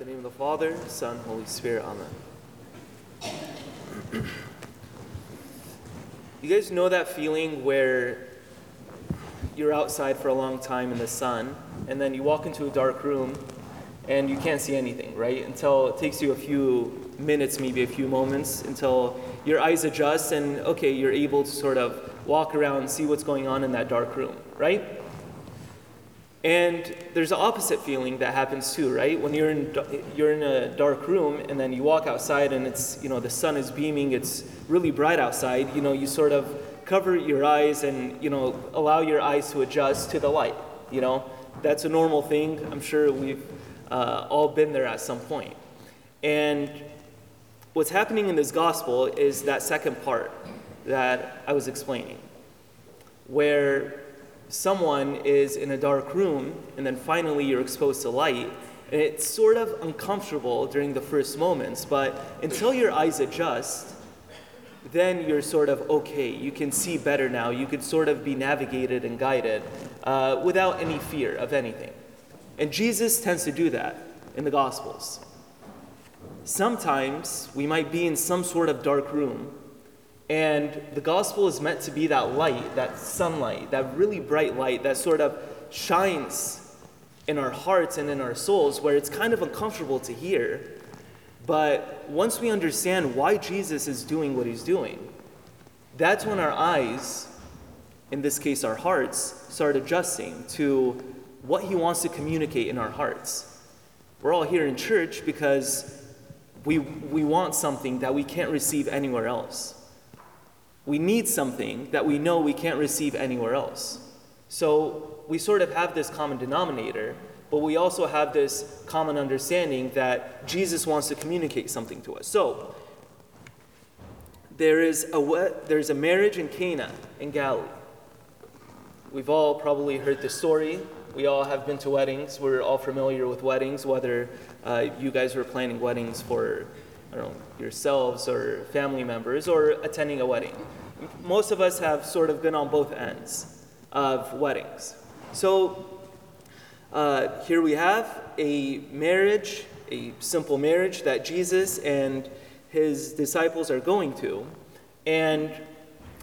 The name of the Father, Son, Holy Spirit, Amen. you guys know that feeling where you're outside for a long time in the sun, and then you walk into a dark room and you can't see anything, right? Until it takes you a few minutes, maybe a few moments, until your eyes adjust and, okay, you're able to sort of walk around and see what's going on in that dark room, right? And there's an opposite feeling that happens too, right? When you're in, you're in a dark room and then you walk outside and it's, you know, the sun is beaming, it's really bright outside, you know, you sort of cover your eyes and, you know, allow your eyes to adjust to the light, you know? That's a normal thing. I'm sure we've uh, all been there at some point. And what's happening in this gospel is that second part that I was explaining, where someone is in a dark room and then finally you're exposed to light. And it's sort of uncomfortable during the first moments, but until your eyes adjust, then you're sort of okay. You can see better now. You could sort of be navigated and guided uh, without any fear of anything. And Jesus tends to do that in the Gospels. Sometimes we might be in some sort of dark room and the gospel is meant to be that light, that sunlight, that really bright light that sort of shines in our hearts and in our souls where it's kind of uncomfortable to hear. But once we understand why Jesus is doing what he's doing, that's when our eyes, in this case our hearts, start adjusting to what he wants to communicate in our hearts. We're all here in church because we, we want something that we can't receive anywhere else. We need something that we know we can't receive anywhere else. So we sort of have this common denominator, but we also have this common understanding that Jesus wants to communicate something to us. So there is a, there's a marriage in Cana in Galilee. We've all probably heard the story. We all have been to weddings. We're all familiar with weddings, whether uh, you guys were planning weddings for I don't know, yourselves or family members or attending a wedding. Most of us have sort of been on both ends of weddings. So uh, here we have a marriage, a simple marriage that Jesus and his disciples are going to. And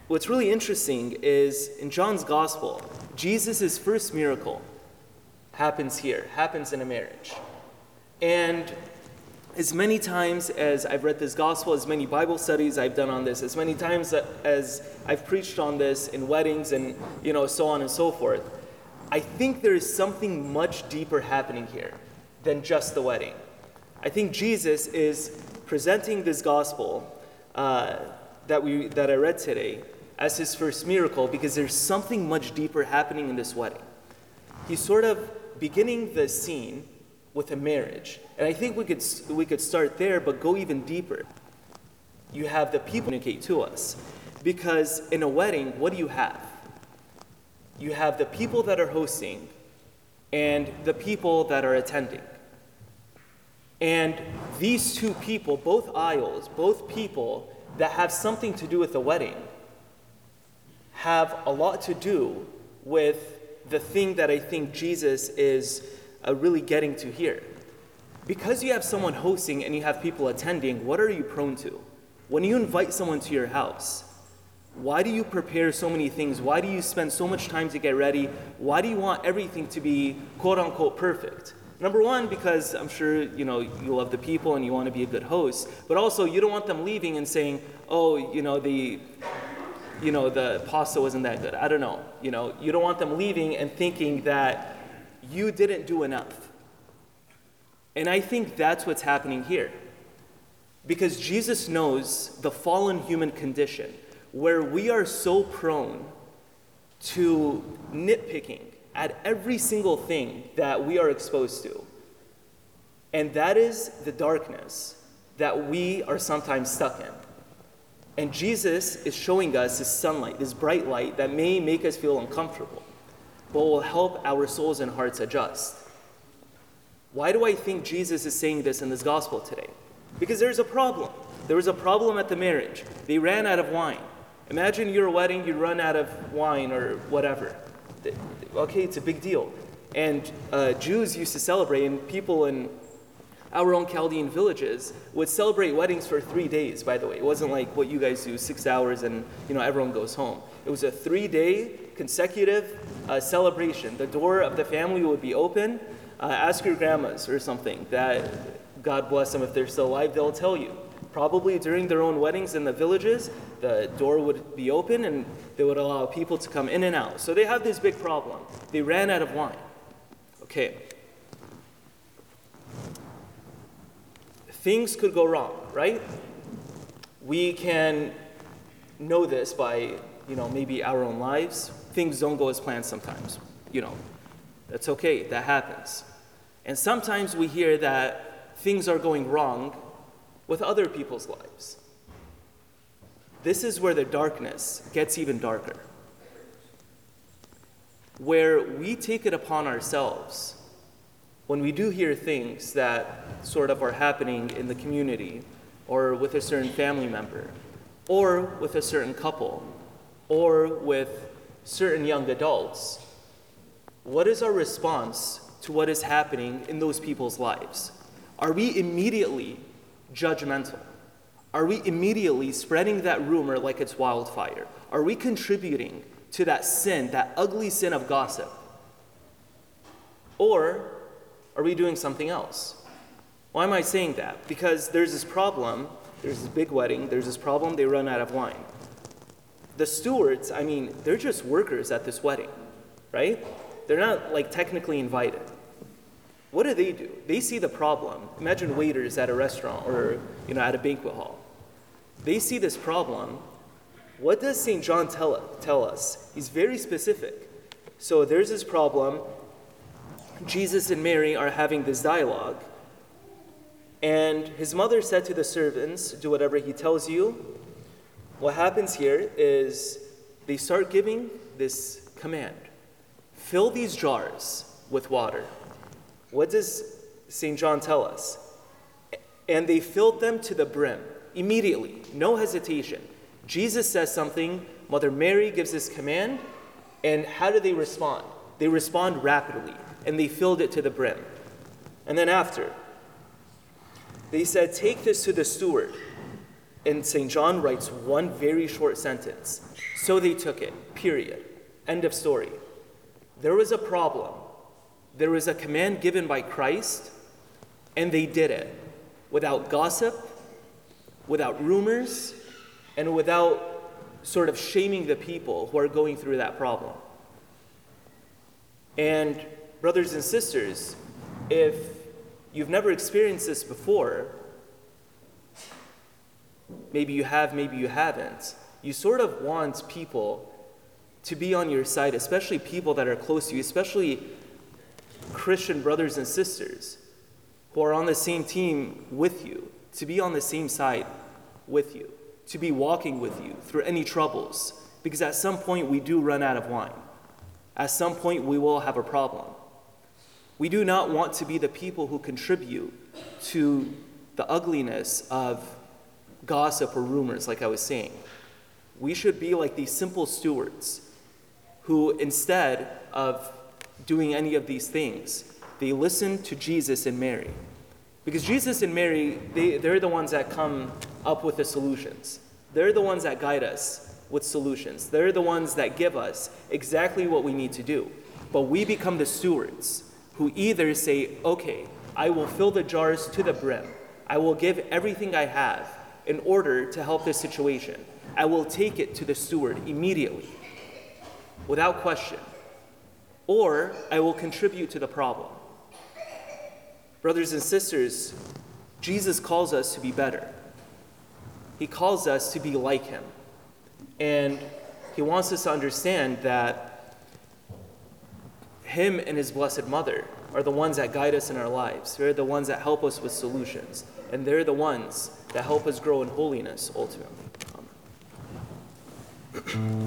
what's really interesting is in John's gospel, Jesus' first miracle happens here, happens in a marriage. And as many times as I've read this gospel, as many Bible studies I've done on this, as many times as I've preached on this in weddings and you know so on and so forth, I think there is something much deeper happening here than just the wedding. I think Jesus is presenting this gospel uh, that we that I read today as his first miracle because there's something much deeper happening in this wedding. He's sort of beginning the scene with a marriage. And I think we could, we could start there, but go even deeper. You have the people communicate to us. Because in a wedding, what do you have? You have the people that are hosting and the people that are attending. And these two people, both aisles, both people that have something to do with the wedding, have a lot to do with the thing that I think Jesus is uh, really getting to here. Because you have someone hosting and you have people attending, what are you prone to? When you invite someone to your house, why do you prepare so many things? Why do you spend so much time to get ready? Why do you want everything to be quote unquote perfect? Number one, because I'm sure you know you love the people and you want to be a good host, but also you don't want them leaving and saying, "Oh, you know the, you know the pasta wasn't that good." I don't know. You know, you don't want them leaving and thinking that you didn't do enough. And I think that's what's happening here. Because Jesus knows the fallen human condition where we are so prone to nitpicking at every single thing that we are exposed to. And that is the darkness that we are sometimes stuck in. And Jesus is showing us this sunlight, this bright light that may make us feel uncomfortable but will help our souls and hearts adjust. Why do I think Jesus is saying this in this gospel today? Because there's a problem. There was a problem at the marriage. They ran out of wine. Imagine your wedding, you run out of wine or whatever. Okay, it's a big deal. And uh, Jews used to celebrate, and people in our own Chaldean villages would celebrate weddings for three days, by the way. It wasn't like what you guys do, six hours and you know everyone goes home. It was a three-day consecutive uh, celebration. The door of the family would be open. Uh, ask your grandmas or something that God bless them if they're still alive, they'll tell you. Probably during their own weddings in the villages, the door would be open and they would allow people to come in and out. So they have this big problem. They ran out of wine. Okay. Things could go wrong, right? We can know this by, you know, maybe our own lives. Things don't go as planned sometimes. You know, that's okay, that happens. And sometimes we hear that things are going wrong with other people's lives. This is where the darkness gets even darker. Where we take it upon ourselves when we do hear things that sort of are happening in the community or with a certain family member or with a certain couple or with certain young adults. What is our response to what is happening in those people's lives? Are we immediately judgmental? Are we immediately spreading that rumor like it's wildfire? Are we contributing to that sin, that ugly sin of gossip? Or are we doing something else? Why am I saying that? Because there's this problem, there's this big wedding, there's this problem, they run out of wine. The stewards, I mean, they're just workers at this wedding, right? They're not like technically invited. What do they do? They see the problem. Imagine waiters at a restaurant or you know at a banquet hall. They see this problem. What does St. John tell, tell us? He's very specific. So there's this problem. Jesus and Mary are having this dialogue. And his mother said to the servants, Do whatever he tells you. What happens here is they start giving this command fill these jars with water. What does St. John tell us? And they filled them to the brim immediately, no hesitation. Jesus says something, Mother Mary gives this command, and how do they respond? They respond rapidly, and they filled it to the brim. And then after, they said, Take this to the steward. And St. John writes one very short sentence. So they took it, period. End of story. There was a problem. There was a command given by Christ, and they did it without gossip, without rumors, and without sort of shaming the people who are going through that problem. And, brothers and sisters, if you've never experienced this before, maybe you have, maybe you haven't, you sort of want people to be on your side, especially people that are close to you, especially Christian brothers and sisters who are on the same team with you, to be on the same side with you, to be walking with you through any troubles, because at some point we do run out of wine. At some point we will have a problem. We do not want to be the people who contribute to the ugliness of gossip or rumors, like I was saying. We should be like these simple stewards who, instead of doing any of these things, they listen to Jesus and Mary. Because Jesus and Mary, they, they're the ones that come up with the solutions. They're the ones that guide us with solutions. They're the ones that give us exactly what we need to do. But we become the stewards who either say, okay, I will fill the jars to the brim. I will give everything I have in order to help this situation. I will take it to the steward immediately, without question. Or I will contribute to the problem. Brothers and sisters, Jesus calls us to be better. He calls us to be like him. And he wants us to understand that him and his blessed mother are the ones that guide us in our lives. They're the ones that help us with solutions. And they're the ones that help us grow in holiness ultimately. Amen.